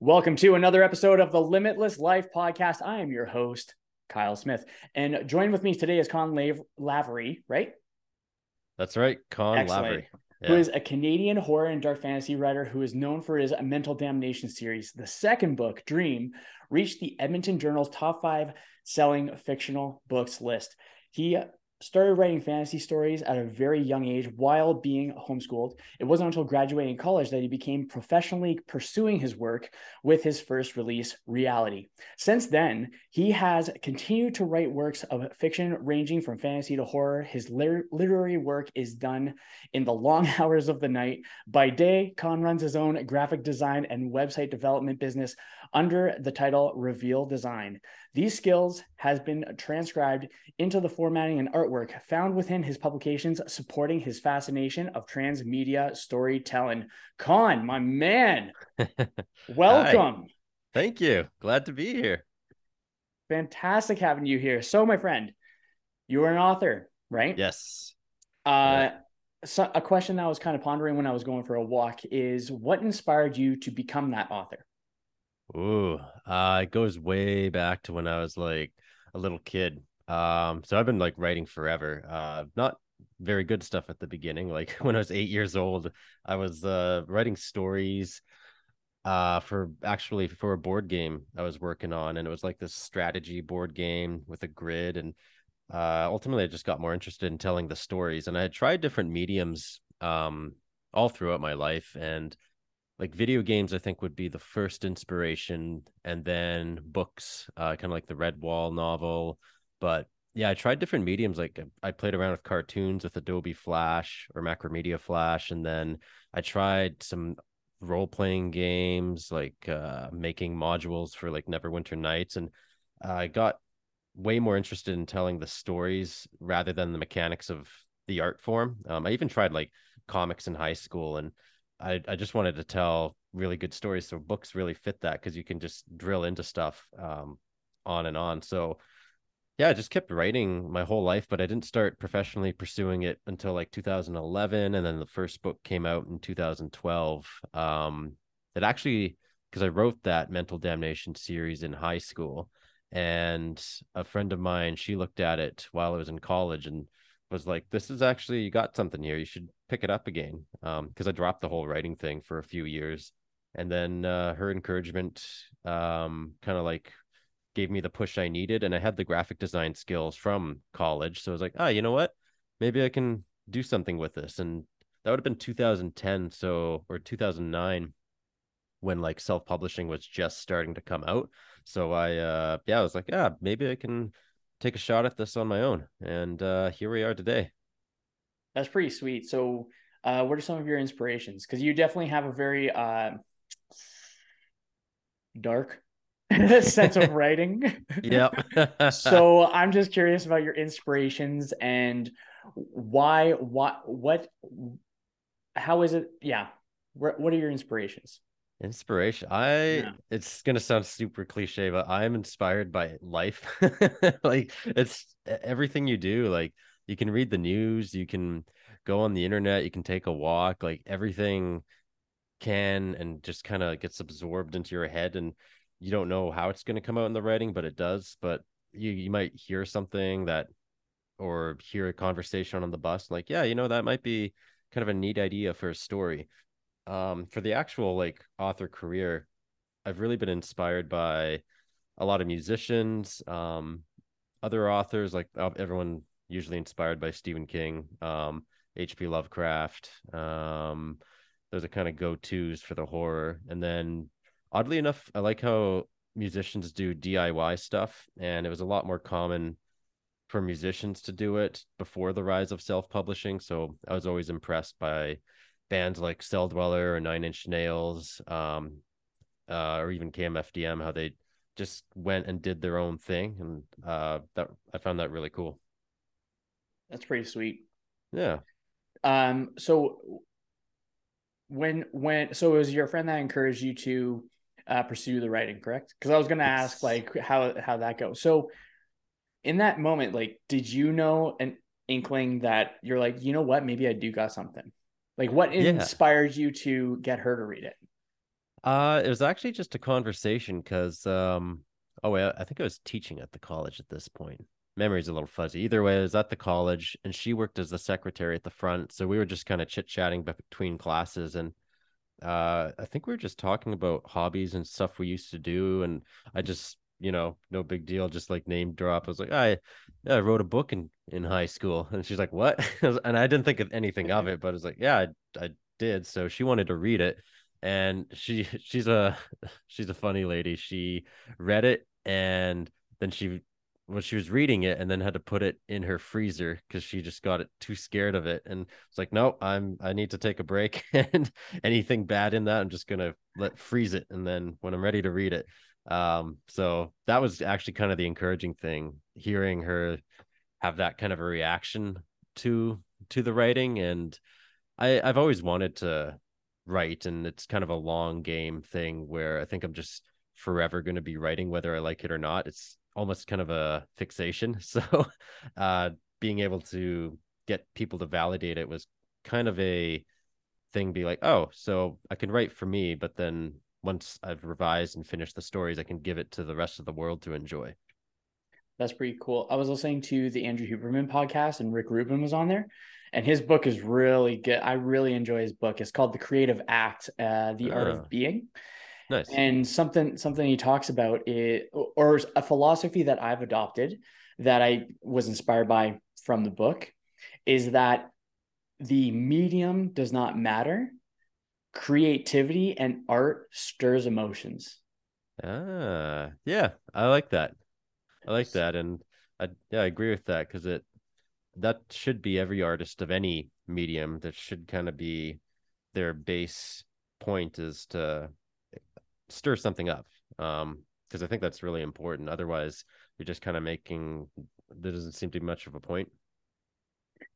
Welcome to another episode of the Limitless Life podcast. I am your host, Kyle Smith. And join with me today is Konn Lav- Lavery, right? That's right, Konn Excellent. Lavery. Who Yeah. is a Canadian horror and dark fantasy writer who is known for his Mental Damnation series. The second book, Dream, reached the Edmonton Journal's top five selling fictional books list. He started writing fantasy stories at a very young age while being homeschooled. It wasn't until graduating college that he became professionally pursuing his work with his first release, Reality. Since then, he has continued to write works of fiction ranging from fantasy to horror. His lit- literary work is done in the long hours of the night. By day, Konn runs his own graphic design and website development business under the title Reveal Design. These skills has been transcribed into the formatting and artwork found within his publications supporting his fascination of transmedia storytelling. Konn, my man, welcome. Hi. Thank you. Glad to be here. Fantastic having you here. So, my friend, you are an author, right? Yes. Uh, so a question that I was kind of pondering when I was going for a walk is what inspired you to become that author? Ooh, uh, it goes way back to when I was like a little kid. Um, so I've been like writing forever. Uh, not very good stuff at the beginning. Like when I was eight years old, I was uh writing stories uh for actually for a board game I was working on, and it was like this strategy board game with a grid and uh ultimately I just got more interested in telling the stories and I had tried different mediums um all throughout my life and like video games I think would be the first inspiration and then books uh kind of like the Redwall novel but yeah I tried different mediums like I played around with cartoons with Adobe Flash or Macromedia Flash and then I tried some role playing games like uh making modules for like Neverwinter Nights and I got way more interested in telling the stories rather than the mechanics of the art form. Um, I even tried like comics in high school, and I I just wanted to tell really good stories. So books really fit that because you can just drill into stuff um, on and on. So yeah, I just kept writing my whole life, but I didn't start professionally pursuing it until like 2011, and then the first book came out in 2012. Um, that actually because I wrote that mental damnation series in high school and a friend of mine she looked at it while i was in college and was like this is actually you got something here you should pick it up again um because i dropped the whole writing thing for a few years. And then uh, her encouragement um kind of like gave me the push i needed and i had the graphic design skills from college. So i was like oh you know what? Maybe i can do something with this. And that would have been 2010 so or 2009 when like self-publishing was just starting to come out. So i uh yeah i was like yeah maybe i can take a shot at this on my own. And uh here we are today That's pretty sweet. So, uh, what are some of your inspirations? Because you definitely have a very uh, dark sense of writing. yep so I'm just curious about your inspirations and why, what, what, how is it? Yeah. What, are your inspirations? inspiration i Yeah. it's gonna sound super cliche but i'm inspired by life like it's everything you do like you can read the news you can go on the internet you can take a walk like everything can and just kind of gets absorbed into your head and you don't know how it's going to come out in the writing but it does but you you might hear something that or hear a conversation on the bus like yeah you know that might be kind of a neat idea for a story. Um for the actual like author career i've really been inspired by a lot of musicians um other authors like everyone usually inspired by stephen king um hp lovecraft um those are kind of go-to's for the horror. And then oddly enough i like how musicians do diy stuff and it was a lot more common for musicians to do it before the rise of self-publishing. So i was always impressed by bands like Celldweller or Nine Inch Nails, um, uh, or even KMFDM, how they just went and did their own thing, and uh, that I found that really cool. That's pretty sweet. Yeah, Um, so when when so it was your friend that encouraged you to uh, pursue the writing, correct? Because I was gonna ask like how how that goes. So in that moment, like, did you know an inkling that you're like, you know what, maybe I do got something? Like, what Yeah. inspired you to get her to read it? Uh, it was actually just a conversation because, um, oh, wait, I think I was teaching at the college at this point. Memory's a little fuzzy. Either way, I was at the college and she worked as the secretary at the front. So we were just kind of chit chatting between classes. And uh, I think we were just talking about hobbies and stuff we used to do. And I just, you know, no big deal, just like name drop. I was like, I, yeah, I wrote a book in, in high school. And she's like, what? and I didn't think of anything of it, but I was like, yeah, I, I did. So she wanted to read it and she she's a she's a funny lady. She read it and then she when she was reading it and then had to put it in her freezer because she just got it too scared of it and it's like no i'm i need to take a break. And anything bad in that i'm just gonna let freeze it and then when i'm ready to read it. Um so that was actually kind of the encouraging thing hearing her have that kind of a reaction to to the writing. And i i've always wanted to write and it's kind of a long game thing where i think i'm just forever going to be writing whether i like it or not. It's almost kind of a fixation so uh being able to get people to validate it was kind of a thing be like oh so i can write for me but then once i've revised and finished the stories i can give it to the rest of the world to enjoy that's pretty cool i was listening to the andrew huberman podcast and rick rubin was on there and his book is really good. I really enjoy his book. It's called The Creative Act, uh, The Art of Being. Nice. And something something he talks about it, or a philosophy that I've adopted that I was inspired by from the book, is that the medium does not matter. Creativity and art stirs emotions. Ah, yeah, I like that. I like that, and I yeah, I agree with that because it that should be every artist of any medium that should kind of be their base point is to stir something up um because i think that's really important. Otherwise you're just kind of making there doesn't seem to be much of a point.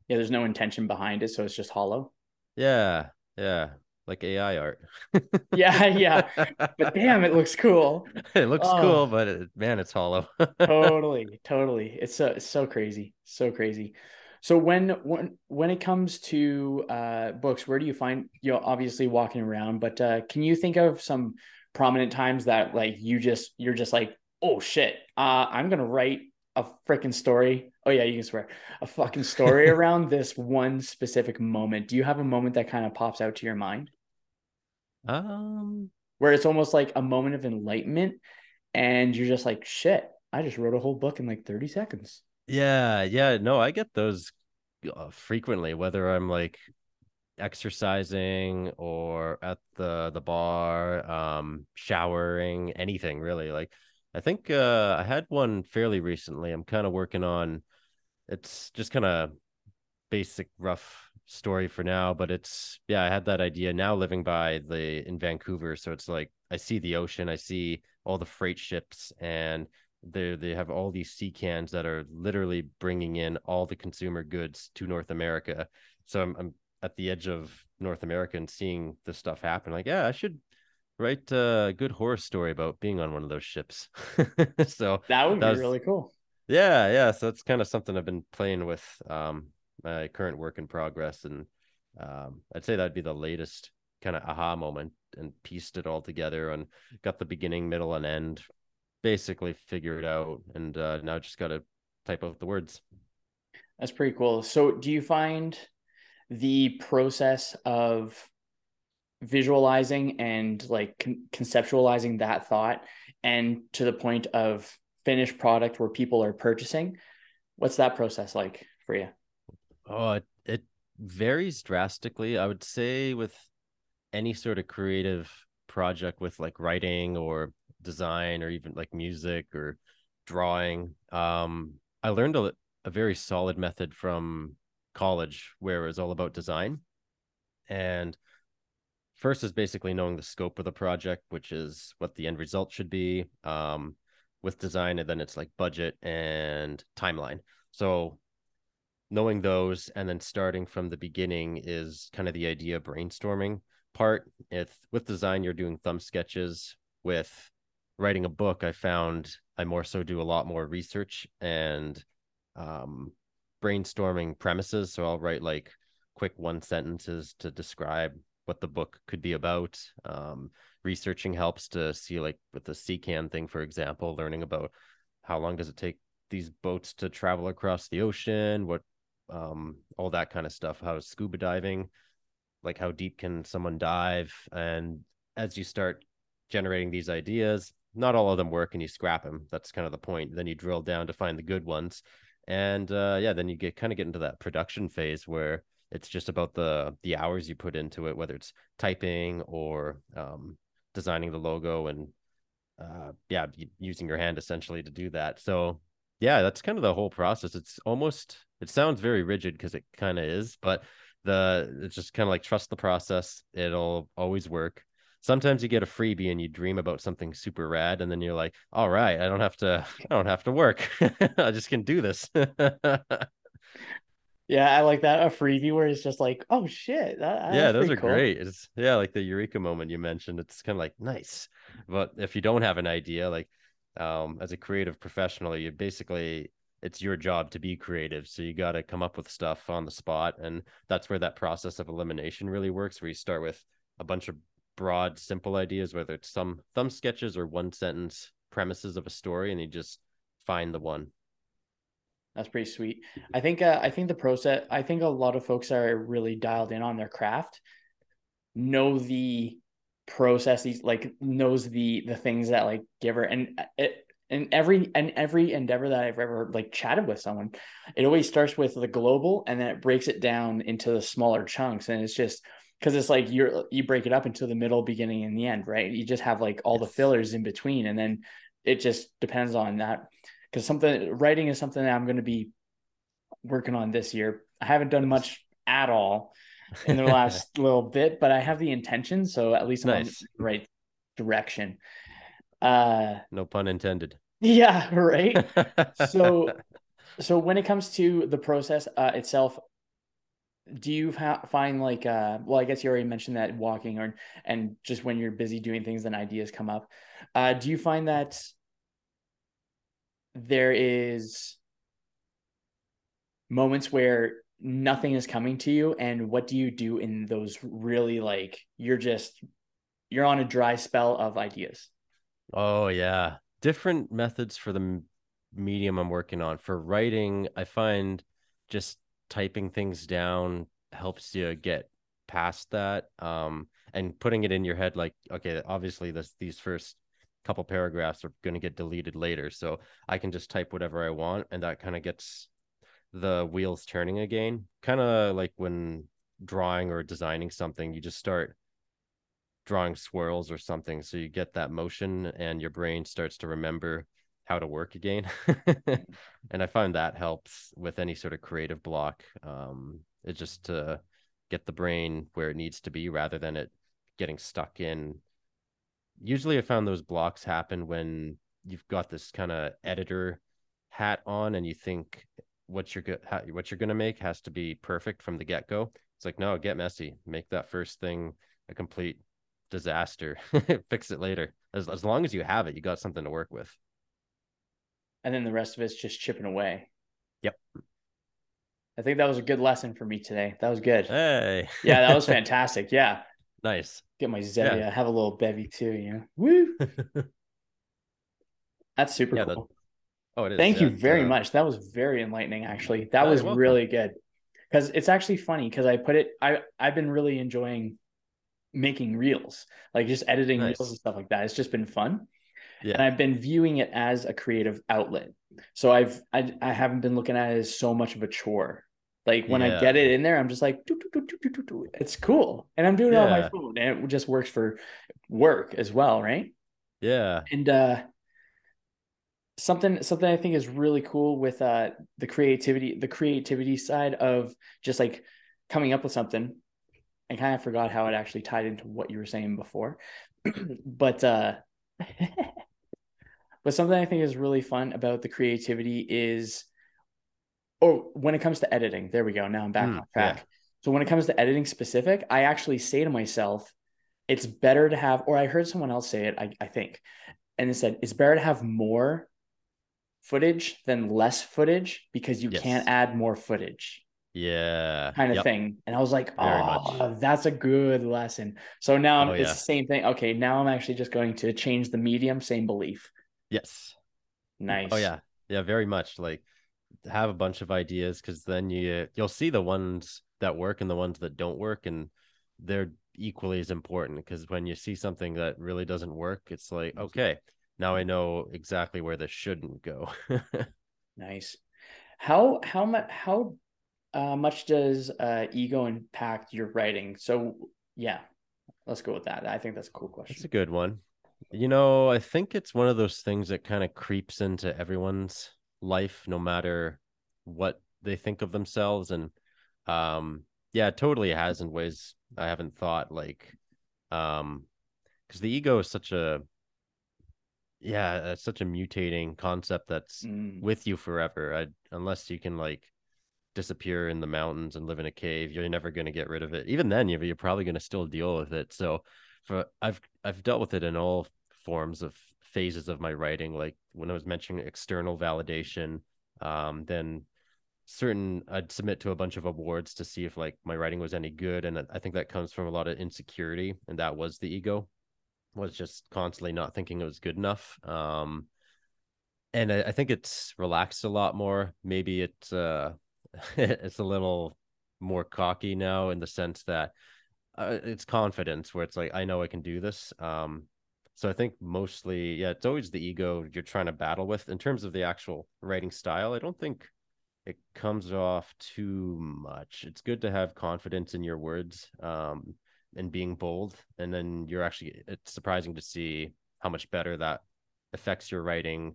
Yeah there's no intention behind it so it's just hollow? Yeah yeah. Like ai art. Yeah yeah. But damn it looks cool. It looks oh. cool but it, man it's hollow. Totally totally. It's so it's so crazy so crazy. So when when when it comes to uh, books, where do you find you know obviously walking around, but uh, can you think of some prominent times that like you just you're just like oh shit, uh, I'm gonna write a freaking story. Oh yeah, you can swear a fucking story around this one specific moment. Do you have a moment that kind of pops out to your mind? Um, where it's almost like a moment of enlightenment, and you're just like shit. I just wrote a whole book in like 30 seconds. Yeah, yeah, no, I get those uh, frequently, whether I'm like exercising or at the the bar, um, showering, anything really. Like, I think uh, I had one fairly recently. I'm kind of working on. It's just kind of basic, rough story for now, but it's yeah. I had that idea now living by the in Vancouver, so it's like I see the ocean, I see all the freight ships, and they they have all these sea cans that are literally bringing in all the consumer goods to North America. So I'm, I'm at the edge of North America and seeing this stuff happen. Like, yeah, I should write a good horror story about being on one of those ships. so that would that be was, really cool. Yeah, yeah. So that's kind of something I've been playing with um my current work in progress. And um I'd say that'd be the latest kind of aha moment and pieced it all together and got the beginning, middle, and end basically figured it out and uh, now just got to type out the words that's pretty cool so do you find the process of visualizing and like con- conceptualizing that thought and to the point of finished product where people are purchasing what's that process like for you oh it, it varies drastically i would say with any sort of creative project with like writing or design or even like music or drawing. Um, I learned a, a very solid method from college where it was all about design. And first is basically knowing the scope of the project, which is what the end result should be. Um, with design, and then it's like budget and timeline. So knowing those and then starting from the beginning is kind of the idea brainstorming part. If with design, you're doing thumb sketches with writing a book, I found I more so do a lot more research and um, brainstorming premises. So I'll write like quick one sentences to describe what the book could be about. Um, researching helps to see, like with the SeaCan thing, for example, learning about how long does it take these boats to travel across the ocean, what, um, all that kind of stuff. How scuba diving, like how deep can someone dive, and as you start generating these ideas, not all of them work, and you scrap them. That's kind of the point. Then you drill down to find the good ones, and uh, yeah, then you get kind of get into that production phase where it's just about the the hours you put into it, whether it's typing or um, designing the logo and uh, yeah, using your hand essentially to do that. So yeah, that's kind of the whole process. It's almost it sounds very rigid because it kind of is, but the it's just kind of like trust the process. It'll always work. Sometimes you get a freebie and you dream about something super rad, and then you're like, "All right, I don't have to, I don't have to work. I just can do this." Yeah, I like that. A freebie where it's just like, oh shit. That, yeah, those are cool. great. It's yeah, like the eureka moment you mentioned. It's kind of like nice. But if you don't have an idea, like um, as a creative professional, you basically it's your job to be creative. So you got to come up with stuff on the spot, and that's where that process of elimination really works. Where you start with a bunch of broad, simple ideas, whether it's some thumb sketches or one sentence premises of a story, and you just find the one that's pretty sweet. I think uh, I think the process. I think a lot of folks are really dialed in on their craft, know the processes, like knows the the things that like give her and uh, it and every and every endeavor that I've ever like chatted with someone, it always starts with the global and then it breaks it down into the smaller chunks and it's just because it's like you're you break it up into the middle, beginning, and the end, right? You just have like all yes. the fillers in between, and then it just depends on that because something writing is something that I'm going to be working on this year. I haven't done much at all in the last little bit, but I have the intention, so at least I'm nice. in the right direction. Uh, no pun intended. Yeah, right. so, so when it comes to the process uh, itself, do you ha- find like uh well i guess you already mentioned that walking or and just when you're busy doing things then ideas come up. Uh do you find that there is moments where nothing is coming to you? And what do you do in those really like you're just you're on a dry spell of ideas? Oh yeah. Different methods for the medium i'm working on. For writing i find just typing things down helps you get past that um and putting it in your head like okay obviously this these first couple paragraphs are going to get deleted later. So I can just type whatever I want, and that kind of gets the wheels turning again. Kind of like when drawing or designing something, you just start drawing swirls or something. So you get that motion, and your brain starts to remember how to work again. and I find that helps with any sort of creative block. Um, it's just to get the brain where it needs to be rather than it getting stuck in usually I found those blocks happen when you've got this kind of editor hat on and you think what you're go- what you're going to make has to be perfect from the get-go. It's like no, get messy. Make that first thing a complete disaster. Fix it later. As as long as you have it, you got something to work with. And then the rest of it's just chipping away. Yep. I think that was a good lesson for me today. That was good. Hey. yeah, that was fantastic. Yeah. Nice. Get my Zevia. Yeah. Have a little bevy too. You know. Woo. That's super yeah, cool. oh, it is. Thank yeah, you very uh... much. That was very enlightening. Actually, that was really good. Because it's actually funny because I put it. I I've been really enjoying making reels, like just editing nice. reels and stuff like that. It's just been fun. Yeah. And I've been viewing it as a creative outlet. So I've I, I haven't been looking at it as so much of a chore. Like when yeah. I get it in there, I'm just like, doo, doo, doo, it's cool. And I'm doing yeah. it on my phone and it just works for work as well. Right. Yeah. And, uh, something something i think is really cool with uh the creativity the creativity side of just like coming up with something i kind of forgot how it actually tied into what you were saying before but uh but something i think is really fun about the creativity is oh, when it comes to editing, there we go. Now I'm back mm, on track. Yeah. So when it comes to editing specific, I actually say to myself, it's better to have, or I heard someone else say it, I, I think, and it said it's better to have more footage than less footage because you yes. can't add more footage. Yeah. kind of Yep. thing. And I was like, oh, that's a good lesson. So now Oh, it's yeah. the same thing. Okay, now I'm actually just going to change the medium, same belief. Yes. Nice. Oh yeah. Yeah, very much like have a bunch of ideas because then you you'll see the ones that work and the ones that don't work and they're equally as important because when you see something that really doesn't work, it's like, okay, now I know exactly where this shouldn't go. Nice. How how much how uh, much does uh, ego impact your writing? So yeah, let's go with that. I think that's a cool question. That's a good one. You know, I think it's one of those things that kind of creeps into everyone's life, no matter what they think of themselves. And um, yeah, it totally has in ways I haven't thought. Like, um, because the ego is such a yeah, it's such a mutating concept that's Mm, with you forever. I, unless you can like disappear in the mountains and live in a cave, you're never going to get rid of it. Even then, you're, you're probably going to still deal with it. So, for I've I've dealt with it in all forms of phases of my writing. Like when I was mentioning external validation, um, then certain I'd submit to a bunch of awards to see if like my writing was any good, and I think that comes from a lot of insecurity, and that was the ego, was just constantly not thinking it was good enough. Um, and I, I think it's relaxed a lot more. Maybe it's uh, it's a little more cocky now in the sense that uh, it's confidence where it's like I know I can do this. Um, so I think mostly, yeah, it's always the ego you're trying to battle with. In terms of the actual writing style, I don't think it comes off too much. It's good to have confidence in your words, um, and being bold, and then you're actually. It's surprising to see how much better that affects your writing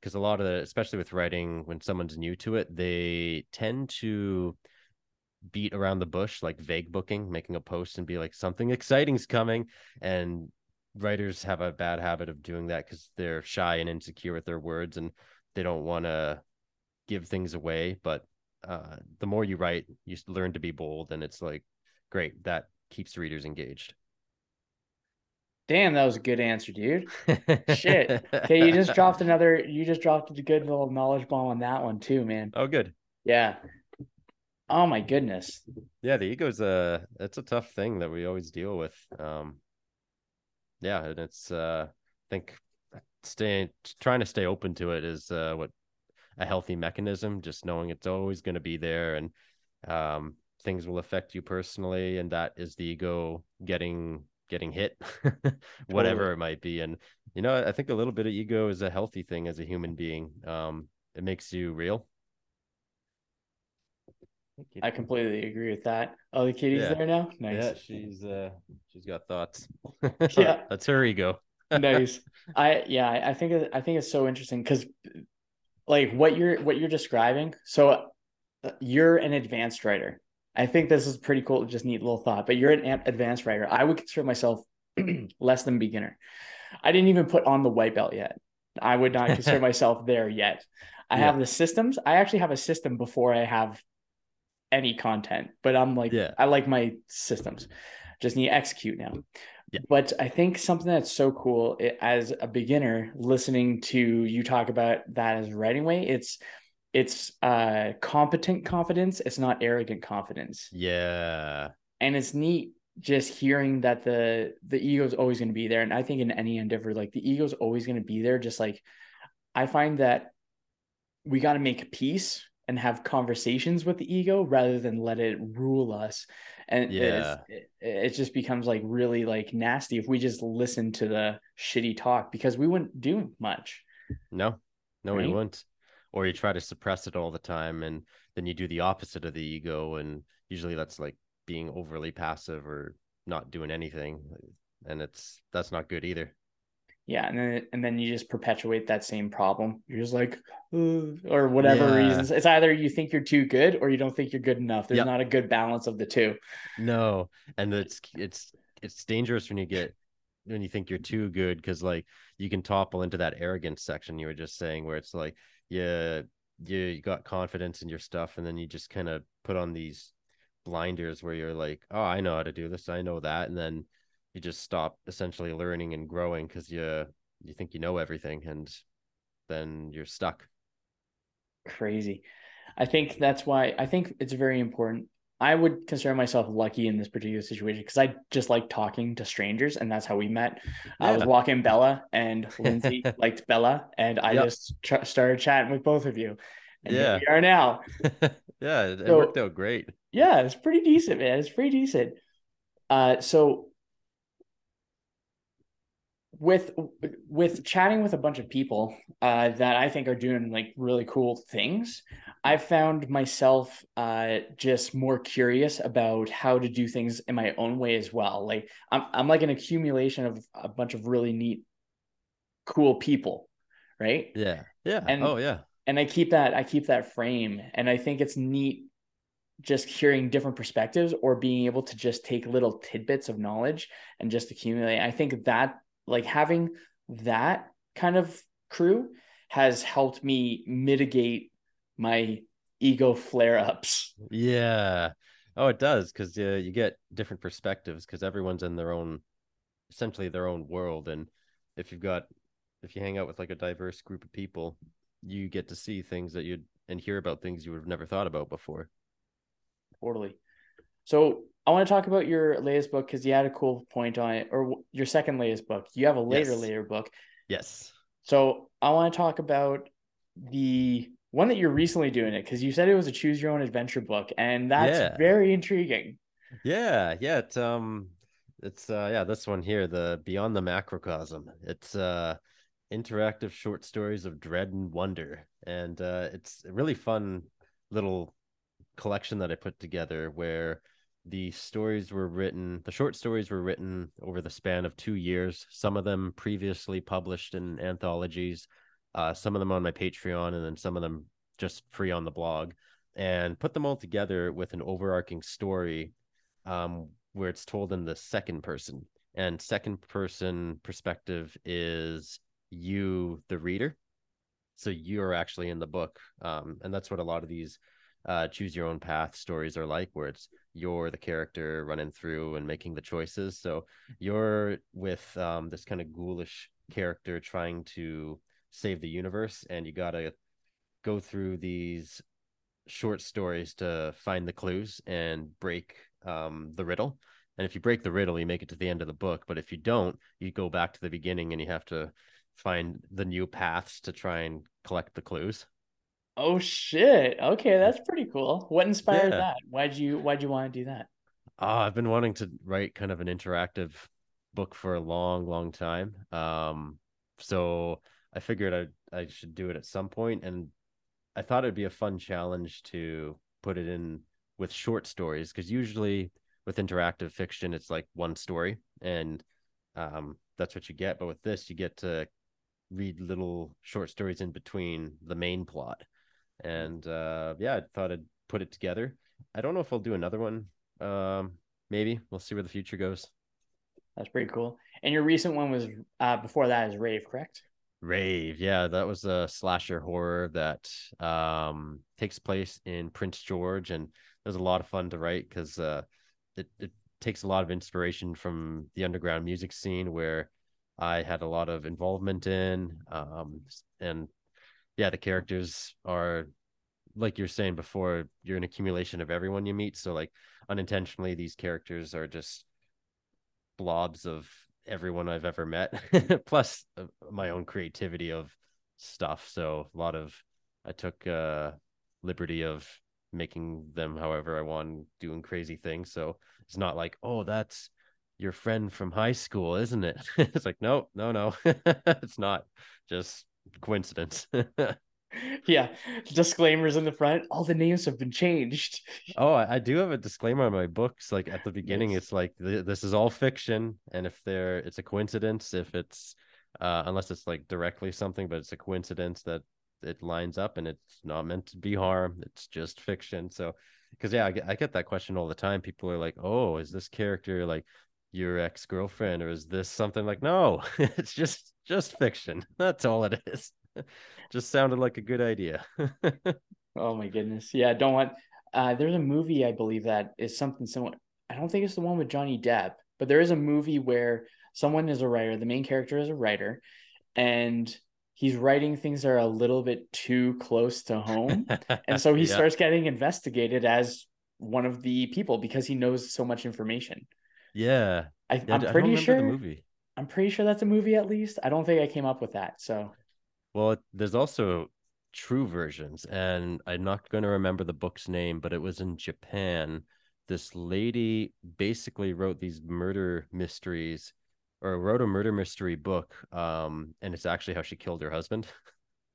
because a lot of the, especially with writing when someone's new to it they tend to beat around the bush like vague booking making a post and be like something exciting's coming and writers have a bad habit of doing that because they're shy and insecure with their words and they don't want to give things away but uh, the more you write you learn to be bold and it's like great that keeps readers engaged Damn, that was a good answer, dude. Shit. Okay, you just dropped another. You just dropped a good little knowledge bomb on that one too, man. oh good Yeah. Oh my goodness. yeah the ego's a it's a tough thing that we always deal with um yeah and it's uh i think staying trying to stay open to it is uh what a healthy mechanism just knowing it's always going to be there and um things will affect you personally and that is the ego getting getting hit whatever Totally. it might be. And you know i think a little bit of ego is a healthy thing as a human being. Um it makes you real I completely agree with that. Oh, the kitty's Yeah. there now. Nice. Yeah, she's uh she's got thoughts. Yeah. That's her ego. nice. I yeah, I think I think it's so interesting because like what you're what you're describing. So uh, you're an advanced writer. I think this is pretty cool. Just neat little thought. But you're an advanced writer. I would consider myself less than beginner. I didn't even put on the white belt yet. I would not consider myself there yet. I Yeah. have the systems. I actually have a system before I have any content, but I'm like, Yeah. I like my systems. Just need to execute now. Yeah. But I think something that's so cool i- as a beginner listening to you talk about that as writing way, it's it's uh competent confidence, it's not arrogant confidence. Yeah. And it's neat just hearing that the the ego is always going to be there. And I think in any endeavor, like the ego is always going to be there. Just like I find that we got to make peace and have conversations with the ego rather than let it rule us. And Yeah. it, it just becomes like really like nasty if we just listen to the shitty talk because we wouldn't do much. No, no, we wouldn't. Or you try to suppress it all the time and then you do the opposite of the ego and usually that's like being overly passive or not doing anything. And it's that's not good either. Yeah, and then and then you just perpetuate that same problem. You're just like, "Ugh," or whatever Yeah. reasons. It's either you think you're too good or you don't think you're good enough. There's Yep. not a good balance of the two. No, and it's it's it's dangerous when you get when you think you're too good because like you can topple into that arrogance section you were just saying where it's like yeah you, you got confidence in your stuff and then you just kind of put on these blinders where you're like oh I know how to do this I know that and then you just stop essentially learning and growing because you you think you know everything and then you're stuck Crazy. I think that's why I think it's very important. I would consider myself lucky in this particular situation because I just like talking to strangers, and that's how we met. Yeah. I was walking Bella, and Lindsay liked Bella, and I yep. just ch- started chatting with both of you. And yeah, we are now. yeah, it, so, worked out great. Yeah, it's pretty decent, man. It's pretty decent. Uh, so with with chatting with a bunch of people uh, that I think are doing like really cool things, I've found myself uh, just more curious about how to do things in my own way as well. Like I'm I'm like an accumulation of a bunch of really neat, cool people, right? Yeah, yeah. And, oh yeah. And I keep that I keep that frame, and I think it's neat just hearing different perspectives or being able to just take little tidbits of knowledge and just accumulate. I think that like having that kind of crew has helped me mitigate my ego flare ups. Yeah. Oh, it does because uh, you get different perspectives because everyone's in their own, essentially their own world. And if you've got, if you hang out with like a diverse group of people, you get to see things that you'd and hear about things you would have never thought about before. Totally. So I want to talk about your latest book because you had a cool point on it, or your second latest book. You have a later, yes. later book. Yes. So I want to talk about the one that you're recently doing it because you said it was a choose your own adventure book, and that's yeah. very intriguing. Yeah, yeah. It's um, it's uh, yeah, this one here, the Beyond the Macrocosm. It's uh, interactive short stories of dread and wonder, and uh, it's a really fun little collection that I put together where the stories were written the short stories were written over the span of two years some of them previously published in anthologies uh, some of them on my patreon and then some of them just free on the blog and put them all together with an overarching story um, where it's told in the second person and second person perspective is you the reader. So you're actually in the book um, and that's what a lot of these uh, choose your own path stories are like, where it's you're the character running through and making the choices. So you're with um, this kind of ghoulish character trying to save the universe, and you gotta go through these short stories to find the clues and break um, the riddle. And if you break the riddle, you make it to the end of the book. But if you don't, you go back to the beginning and you have to find the new paths to try and collect the clues. Oh shit. Okay, that's pretty cool. What inspired yeah. that? Why'd you why'd you want to do that? Uh, I've been wanting to write kind of an interactive book for a long, long time. Um, so I figured I I should do it at some point, and I thought it'd be a fun challenge to put it in with short stories because usually with interactive fiction it's like one story and um, that's what you get. But with this, you get to read little short stories in between the main plot and uh, yeah, I thought I'd put it together. I don't know if I'll do another one. Um, maybe we'll see where the future goes. That's pretty cool. And your recent one was uh, before that is Rave, correct? Rave, yeah, that was a slasher horror that um, takes place in Prince George, and it was a lot of fun to write because uh, it it takes a lot of inspiration from the underground music scene where I had a lot of involvement in, um, and yeah, the characters are like you're saying before, you're an accumulation of everyone you meet. So like unintentionally, these characters are just blobs of everyone I've ever met, plus uh, my own creativity of stuff. So a lot of I took uh liberty of making them however I want, doing crazy things. So it's not like, oh, that's your friend from high school, isn't it? it's like, no, no, no, it's not. Just coincidence. yeah, disclaimers in the front. All the names have been changed. oh, I, do have a disclaimer on my books. Like at the beginning, yes. it's like th- this is all fiction, and if there, it's a coincidence. If it's uh, unless it's like directly something, but it's a coincidence that it lines up and it's not meant to be harm. It's just fiction. So, because yeah, I get, I get that question all the time. People are like, "Oh, is this character like your ex girlfriend, or is this something like?" No, it's just just fiction. That's all it is. just sounded like a good idea. oh my goodness. Yeah, don't want uh there's a movie I believe that is something similar. I don't think it's the one with Johnny Depp, but there is a movie where someone is a writer, the main character is a writer, and he's writing things that are a little bit too close to home. and so he Yeah. starts getting investigated as one of the people because he knows so much information. Yeah. I, Yeah, I I'm don't pretty sure. the movie. I'm pretty sure that's a movie at least. I don't think I came up with that. So Well, there's also true versions, and I'm not going to remember the book's name, but it was in Japan. This lady basically wrote these murder mysteries, or wrote a murder mystery book, um, and it's actually how she killed her husband.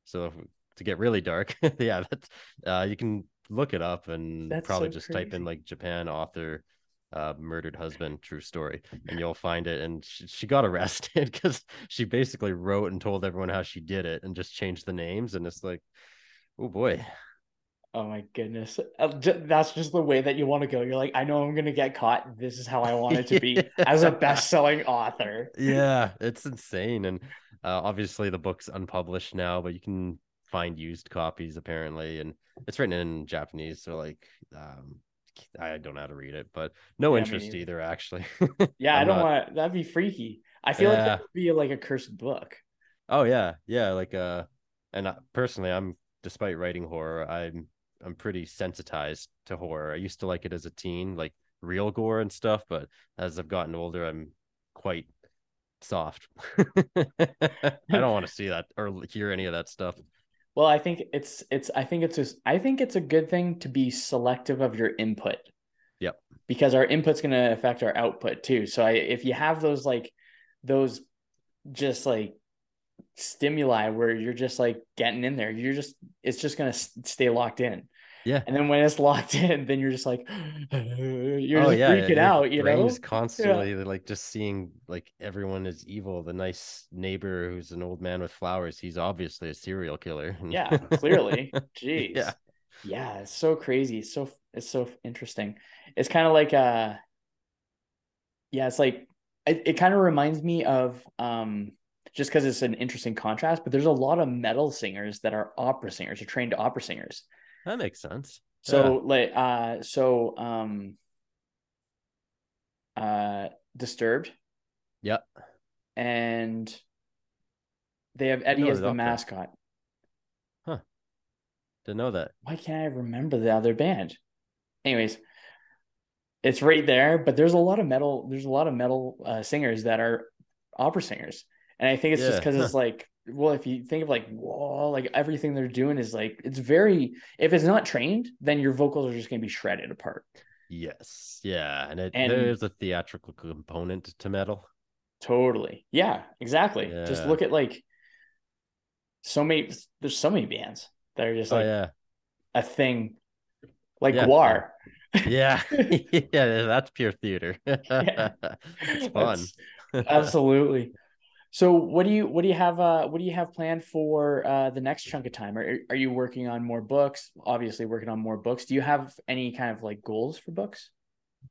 So to get really dark, yeah, that's uh, you can look it up and That's probably so just type in like Japan author uh murdered husband true story and you'll find it and she, she got arrested because she basically wrote and told everyone how she did it and just changed the names and it's like oh boy Oh my goodness. Uh, That's just the way that you want to go. You're like, I know I'm going to get caught. This is how I want it to be as a best selling author. yeah it's insane and uh, obviously the book's unpublished now but you can find used copies apparently and it's written in japanese so like um i don't know how to read it but no Yeah, interest either actually Yeah, I don't not- want. That'd be freaky. I feel like that would be like a cursed book. Oh yeah, yeah. Like uh, and I, personally, I'm despite writing horror, I'm I'm pretty sensitized to horror. I used to like it as a teen, like real gore and stuff, but as I've gotten older, I'm quite soft. I don't want to see that or hear any of that stuff. Well, I think it's it's I think it's just I think it's a good thing to be selective of your input. Yep. Because our input's going to affect our output too. So I if you have those like those just like stimuli where you're just like getting in there, you're just it's just going to stay locked in. Yeah. And then when it's locked in, then you're just like you're oh just yeah, freaking your out, you know? constantly like just seeing like everyone is evil. The nice neighbor who's an old man with flowers, he's obviously a serial killer. Yeah, clearly. Jeez. Yeah. Yeah, it's so crazy. It's so it's so interesting. It's kind of like uh yeah, it's like it, it kind of reminds me of um just because it's an interesting contrast, but there's a lot of metal singers that are opera singers or trained opera singers. That makes sense. So like uh so um uh Disturbed Yep. and they have Eddie as the mascot. doctor. mascot. Didn't know that. why can't I remember the other band? Anyways, it's right there, but there's a lot of metal, there's a lot of metal uh, singers that are opera singers. And I think it's just because it's like, well, if you think of like, whoa, like everything they're doing is like, it's very, if it's not trained, then your vocals are just going to be shredded apart. Yes. Yeah. And, it, And- there's a theatrical component to metal. Totally. Yeah, exactly. Just look at like so many, there's so many bands that are just Oh like yeah. a thing, like Yeah, GWAR. Yeah. yeah. That's pure theater. Yeah. it's fun. That's- absolutely so what do you what do you have uh what do you have planned for uh the next chunk of time are, are you working on more books obviously working on more books do you have any kind of like goals for books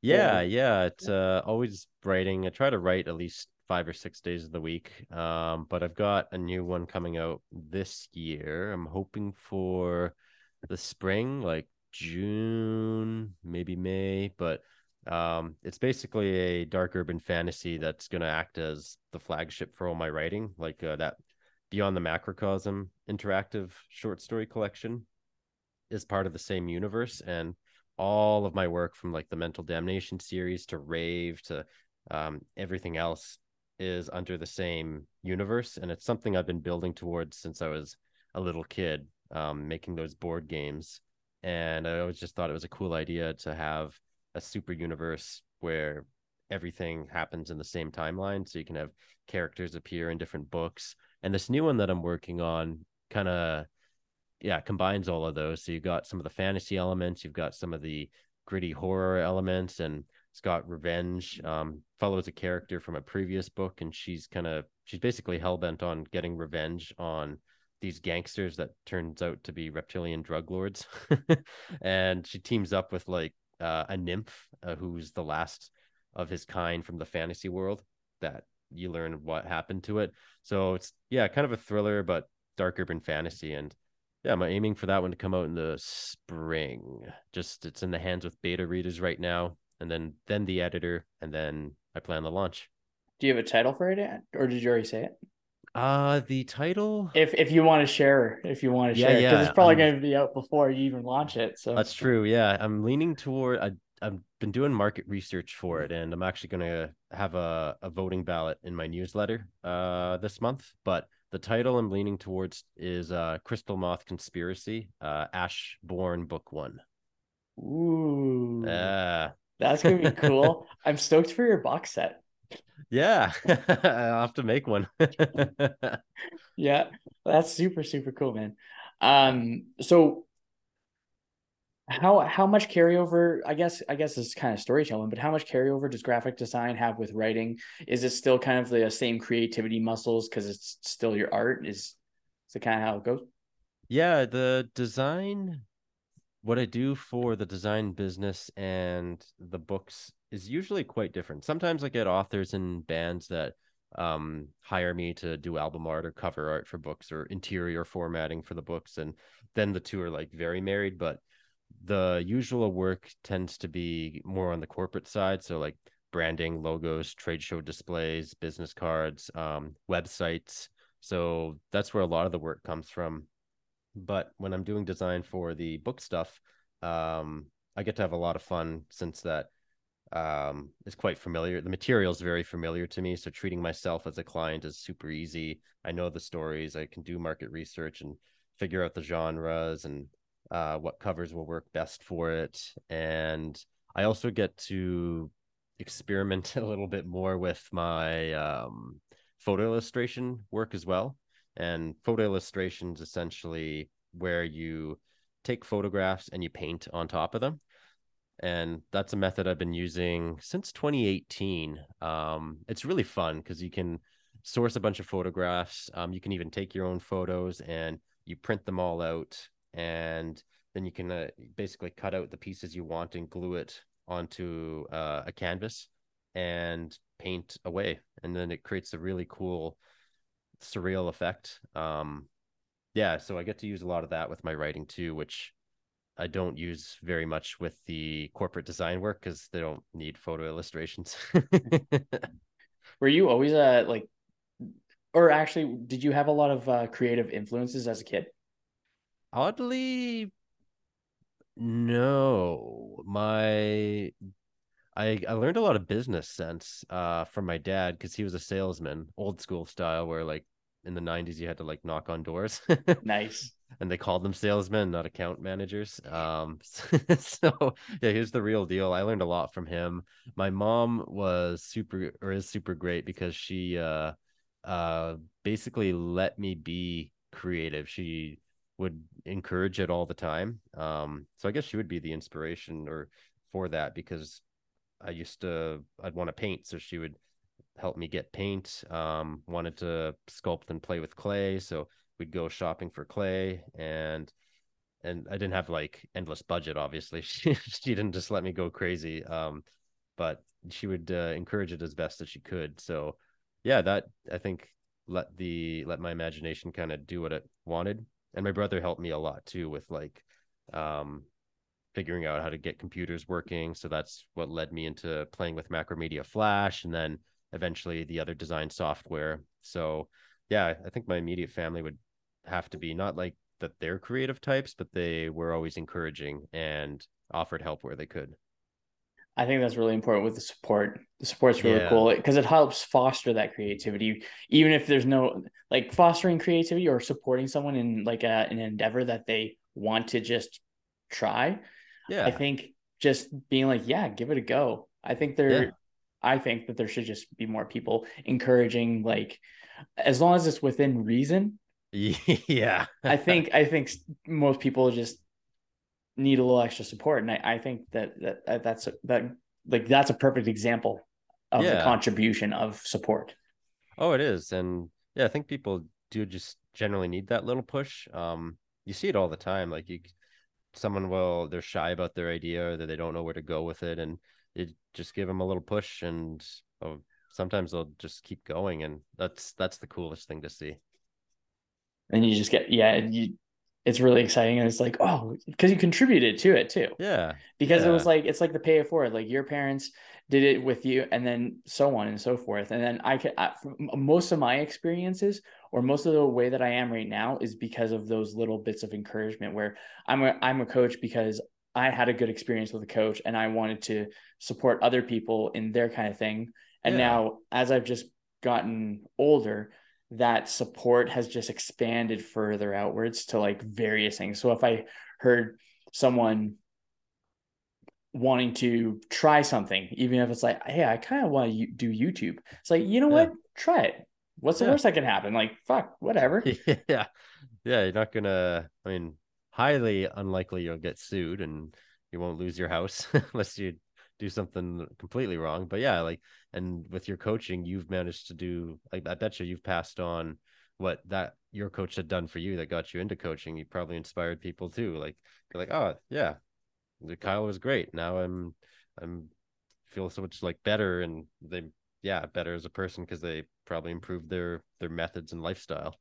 Yeah, Or- yeah. It's uh always writing. I try to write at least five or six days of the week. Um, but I've got a new one coming out this year. I'm hoping for the spring, like June, maybe May, but um it's basically a dark urban fantasy that's gonna act as the flagship for all my writing, like uh, that Beyond the Macrocosm interactive short story collection is part of the same universe and all of my work from like the mental damnation series to rave to um, everything else is under the same universe and it's something i've been building towards since i was a little kid um, making those board games. And i always just thought it was a cool idea to have a super universe where everything happens in the same timeline. So you can have characters appear in different books. And this new one that i'm working on kind of yeah combines all of those. So you've got some of the fantasy elements you've got some of the gritty horror elements and it's got revenge um follows a character from a previous book and she's kind of she's basically hell-bent on getting revenge on these gangsters that turns out to be reptilian drug lords. And she teams up with like uh, a nymph uh, who's the last of his kind from the fantasy world that you learn what happened to it so it's yeah kind of a thriller but dark urban fantasy and yeah, I'm aiming for that one to come out in the spring. Just it's in the hands with beta readers right now, and then then the editor, and then I plan the launch. do you have a title for it or did you already say it Uh the title. If if you want to share, if you want to Yeah, share, because yeah, it's probably going to be out before you even launch it. So That's true. Yeah, I'm leaning toward. I, I've been doing market research for it, and I'm actually going to have a, a voting ballot in my newsletter uh, this month. But the title I'm leaning towards is uh, Crystal Moth Conspiracy, uh, Ashborn Book One. Ooh, Yeah, that's gonna be cool. I'm stoked for your box set. Yeah. I'll have to make one. Yeah, that's super super cool, man. Um, so how how much carryover? I guess I guess is kind of storytelling, but how much carryover does graphic design have with writing? Is it still kind of the same creativity muscles because it's still your art? Is is it kind of how it goes? yeah, the design, what I do for the design business and the books is usually quite different. Sometimes I get authors and bands that um hire me to do album art or cover art for books or interior formatting for the books and then the two are like very married but the usual work tends to be more on the corporate side. So like branding logos trade show displays business cards um websites. So that's where a lot of the work comes from. But when i'm doing design for the book stuff um i get to have a lot of fun since that um is quite familiar. The material is very familiar to me so treating myself as a client is super easy. I know the stories i can do market research and figure out the genres and uh what covers will work best for it. And i also get to experiment a little bit more with my um photo illustration work as well. And photo illustration is essentially where you take photographs and you paint on top of them and that's a method I've been using since 2018. Um, it's really fun because you can source a bunch of photographs. Um, you can even take your own photos and you print them all out, and then you can uh, basically cut out the pieces you want and glue it onto uh, a canvas and paint away, and then it creates a really cool surreal effect. Um, yeah, so I get to use a lot of that with my writing too, which I don't use very much with the corporate design work because they don't need photo illustrations. Were you always uh like, or actually, did you have a lot of uh, creative influences as a kid? Oddly, no. My I I learned a lot of business sense uh from my dad because he was a salesman, old school style, where like in the 90s you had to like knock on doors. Nice. And they called them salesmen, not account managers. Um, so yeah, here's the real deal. I learned a lot from him. My mom was super or is super great because she uh uh basically let me be creative. She would encourage it all the time. Um, so I guess she would be the inspiration or for that because I used to I'd want to paint, so she would help me get paint. Um, wanted to sculpt and play with clay, so we'd go shopping for clay and and I didn't have like endless budget obviously. She she didn't just let me go crazy um but she would uh, encourage it as best as she could. So yeah that I think let the let my imagination kind of do what it wanted. And my brother helped me a lot too with like um figuring out how to get computers working. So that's what led me into playing with macromedia flash and then eventually the other design software. So yeah i think my immediate family would have to be not like that they're creative types, but they were always encouraging and offered help where they could. I think that's really important with the support. The support's really Yeah. cool because it helps foster that creativity, even if there's no like fostering creativity or supporting someone in like a, an endeavor that they want to just try. Yeah. I think just being like, yeah, give it a go. I think there, Yeah. I think that there should just be more people encouraging, like, as long as it's within reason. Yeah. I think I think most people just need a little extra support, and I, I think that that that- that's that like that's a perfect example of the contribution of support. Oh, it is. And yeah, I think people do just generally need that little push. Um, you see it all the time. Like you someone will they're shy about their idea or that they don't know where to go with it and it just give them a little push and oh, sometimes they'll just keep going and that's that's the coolest thing to see. And you just get yeah, you it's really exciting and it's like oh because you contributed to it too yeah because yeah. it was like it's like the pay it forward like your parents did it with you and then so on and so forth and then i can I, most of my experiences or most of the way that i am right now is because of those little bits of encouragement where i'm a i'm a coach because i had a good experience with a coach and i wanted to support other people in their kind of thing and Yeah. now as i've just gotten older that support has just expanded further outwards to like various things so if i heard someone wanting to try something, even if it's like, hey, I kind of want to do YouTube. It's like, you know Yeah. what? Try it. What's the Yeah. worst that can happen? Like, fuck, whatever. yeah yeah you're not gonna i mean highly unlikely you'll get sued and you won't lose your house unless you do something completely wrong but yeah like and with your coaching you've managed to do like i bet you you've passed on what that your coach had done for you that got you into coaching you probably inspired people too like they're like oh yeah the kyle was great now i'm i'm feel so much like better and they yeah better as a person because they probably improved their their methods and lifestyle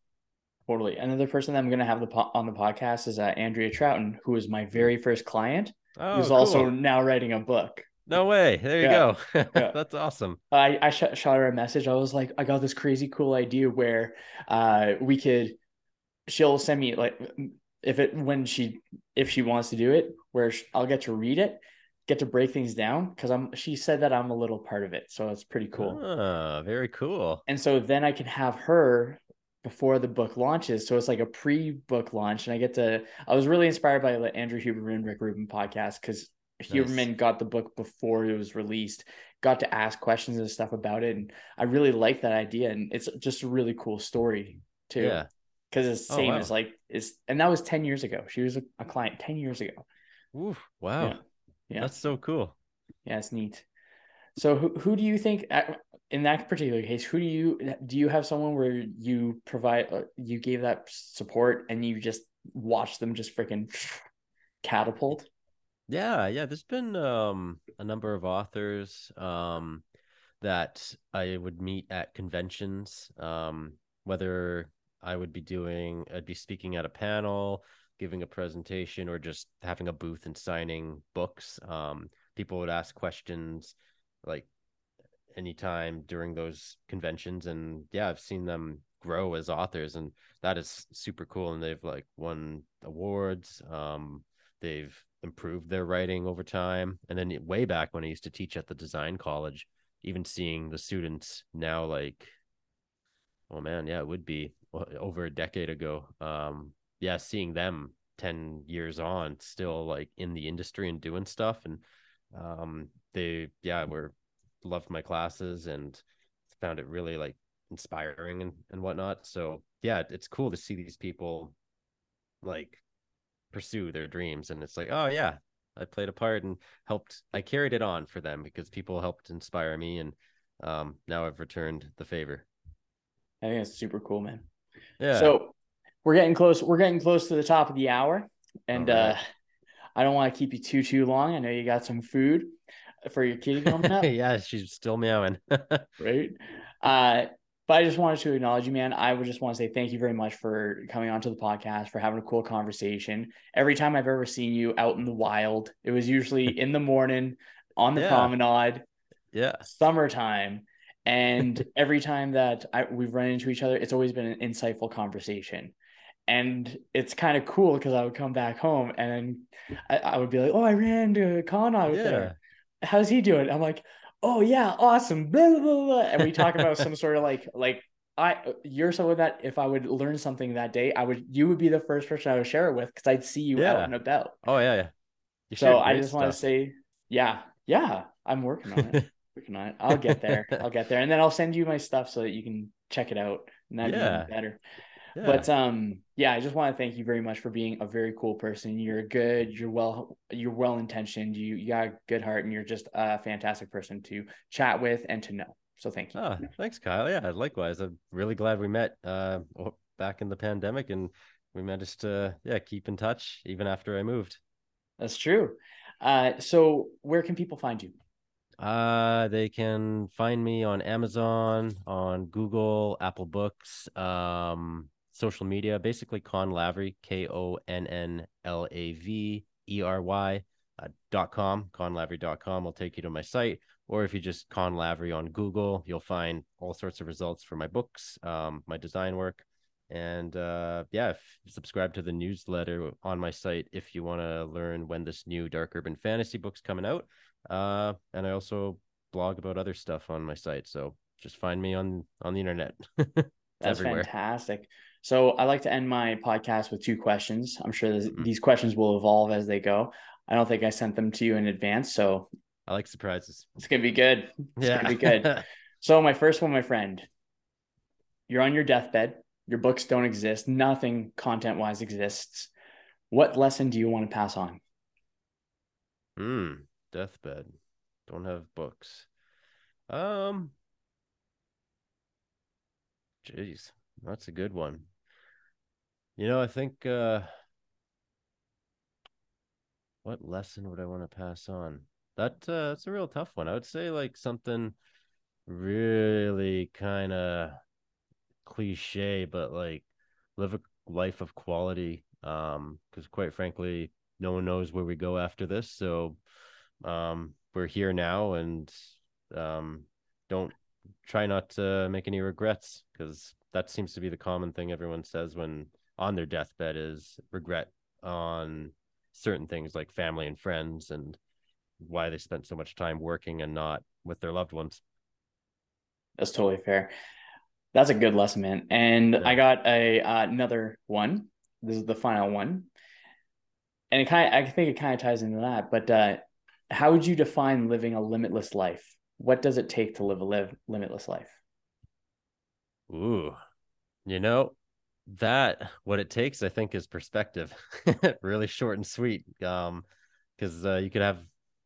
Totally. Another person that I'm going to have the po- on the podcast is uh, Andrea Trouton, who was my very first client, oh who's cool. also now writing a book. No way. There you Yeah. go. Yeah. That's awesome. I, I sh- shot her a message. I was like, I got this crazy cool idea where uh, we could, she'll send me like, if it, when she, if she wants to do it, where I'll get to read it, get to break things down. Cause I'm, she said that I'm a little part of it. So it's pretty cool. Ah, very cool. And so then I can have her before the book launches. So it's like a pre-book launch. And I get to, I was really inspired by the Andrew Huberman, Rick Rubin podcast because Huberman got the book before it was released, got to ask questions and stuff about it. And I really like that idea. And it's just a really cool story too. Yeah. Cause it's Oh, same wow. as like is and that was 10 years ago. She was a, a client 10 years ago. Ooh, wow. Yeah. Yeah. That's so cool. Yeah, it's neat. So who who do you think in that particular case? Who do you do you have someone where you provide uh, you gave that support and you just watch them just freaking catapult? Yeah, yeah. There's been um a number of authors um that I would meet at conventions. Um, whether I would be doing, I'd be speaking at a panel, giving a presentation, or just having a booth and signing books. Um, people would ask questions like anytime during those conventions, and yeah, I've seen them grow as authors, and that is super cool. And they've like won awards. Um, they've improved their writing over time. And then way back when I used to teach at the design college, even seeing the students now, like, oh man, yeah, it would be over a decade ago. Um, yeah, seeing them 10 years on, still like in the industry and doing stuff. And um, they, yeah, were loved my classes and found it really like inspiring and, and whatnot. So yeah, it's cool to see these people like pursue their dreams and it's like oh yeah i played a part and helped i carried it on for them because people helped inspire me and um now i've returned the favor I think it's super cool, man. yeah So we're getting close. We're getting close to the top of the hour, and right. uh, I don't want to keep you too too long. I know you got some food for your kitty coming up. yeah she's still meowing right? Uh, but I just wanted to acknowledge you, man. I would just want to say thank you very much for coming onto the podcast, for having a cool conversation. Every time I've ever seen you out in the wild, it was usually in the morning on the Yeah. promenade, yeah summertime. And every time that I, we've run into each other, it's always been an insightful conversation. And it's kind of cool because I would come back home and I, I would be like, oh, I ran into Konn out yeah there how's he doing? I'm like, oh yeah, awesome. Blah, blah, blah. And we talk about some sort of like like I you're someone that if I would learn something that day, I would you would be the first person I would share it with because I'd see you out Yeah. and about. oh yeah yeah You So I just want to say, yeah, yeah, I'm working on it. working on it. I'll get there. I'll get there. And then I'll send you my stuff so that you can check it out. And that'd be Yeah. even better. Yeah. But um, yeah, I just want to thank you very much for being a very cool person. You're good. You're well. You're well intentioned. You you got a good heart, and you're just a fantastic person to chat with and to know. So thank you. oh thanks kyle yeah likewise i'm really glad we met uh back in the pandemic and we managed to yeah keep in touch even after i moved That's true. Uh, so where can people find you? Uh, they can find me on Amazon, on Google, Apple Books, um, social media, basically Konn Lavery, K O N N L A V E R Y uh, dot com, konnlavery.com will take you to my site. Or if you just Konn Lavery on Google, you'll find all sorts of results for my books, um, my design work. And uh, yeah, subscribe to the newsletter on my site if you want to learn when this new dark urban fantasy book's coming out. Uh, and I also blog about other stuff on my site. So just find me on on the internet. That's everywhere. fantastic. So I like to end my podcast with two questions. I'm sure mm-hmm. these questions will evolve as they go. I don't think I sent them to you in advance, so I like surprises. It's gonna be good. It's yeah. gonna be good. so my first one, my friend, you're on your deathbed. Your books don't exist. Nothing content wise exists. What lesson do you want to pass on? Hmm. Deathbed. Don't have books. Um. Jeez, that's a good one. You know, I think uh what lesson would I want to pass on? That uh, that's a real tough one. I would say like something really kind of cliche, but like live a life of quality. Um, because quite frankly, no one knows where we go after this. So, um, we're here now, and um, don't try not to make any regrets because that seems to be the common thing everyone says when on their deathbed is regret on certain things like family and friends and why they spent so much time working and not with their loved ones. That's totally fair. That's a good lesson, man. And yeah. I got a uh, another one. This is the final one, and it kind of I think it kind of ties into that. But uh, how would you define living a limitless life? What does it take to live a live limitless life? Ooh, you know, that what it takes i think is perspective. Really short and sweet um because uh, you could have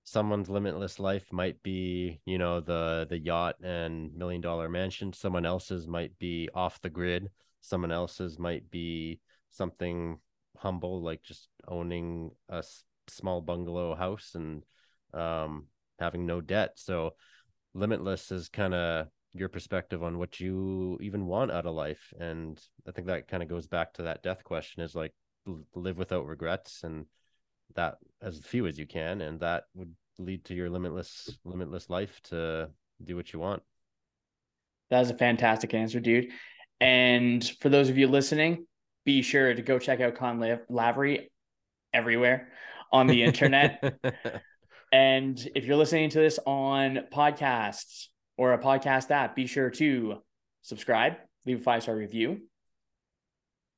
someone's limitless life might be you know the the yacht and million dollar mansion. Someone else's might be off the grid. Someone else's might be something humble like just owning a small bungalow house and um having no debt. So limitless is kind of your perspective on what you even want out of life and i think that kind of goes back to that death question is like live without regrets and that as few as you can and that would lead to your limitless limitless life to do what you want. That is a fantastic answer dude. And for those of you listening be sure to go check out Konn Lavery everywhere on the internet. And if you're listening to this on podcasts or a podcast app, be sure to subscribe, leave a five star review,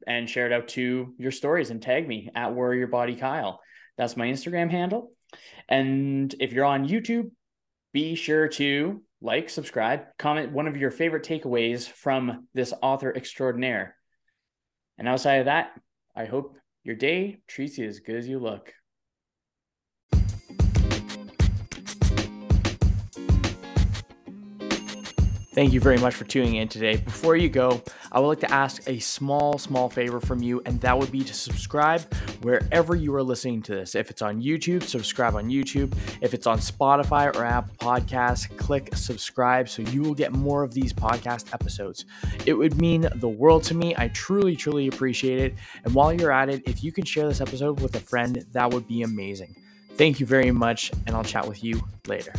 and share it out to your stories and tag me at Warrior Body Kyle. That's my Instagram handle. And if you're on YouTube, be sure to like, subscribe, comment one of your favorite takeaways from this author extraordinaire. And outside of that, I hope your day treats you as good as you look. Thank you very much for tuning in today. Before you go, I would like to ask a small, small favor from you, and that would be to subscribe wherever you are listening to this. If it's on YouTube, subscribe on YouTube. If it's on Spotify or Apple Podcasts, click subscribe so you will get more of these podcast episodes. It would mean the world to me. I truly, truly appreciate it. And while you're at it, if you can share this episode with a friend, that would be amazing. Thank you very much, and I'll chat with you later.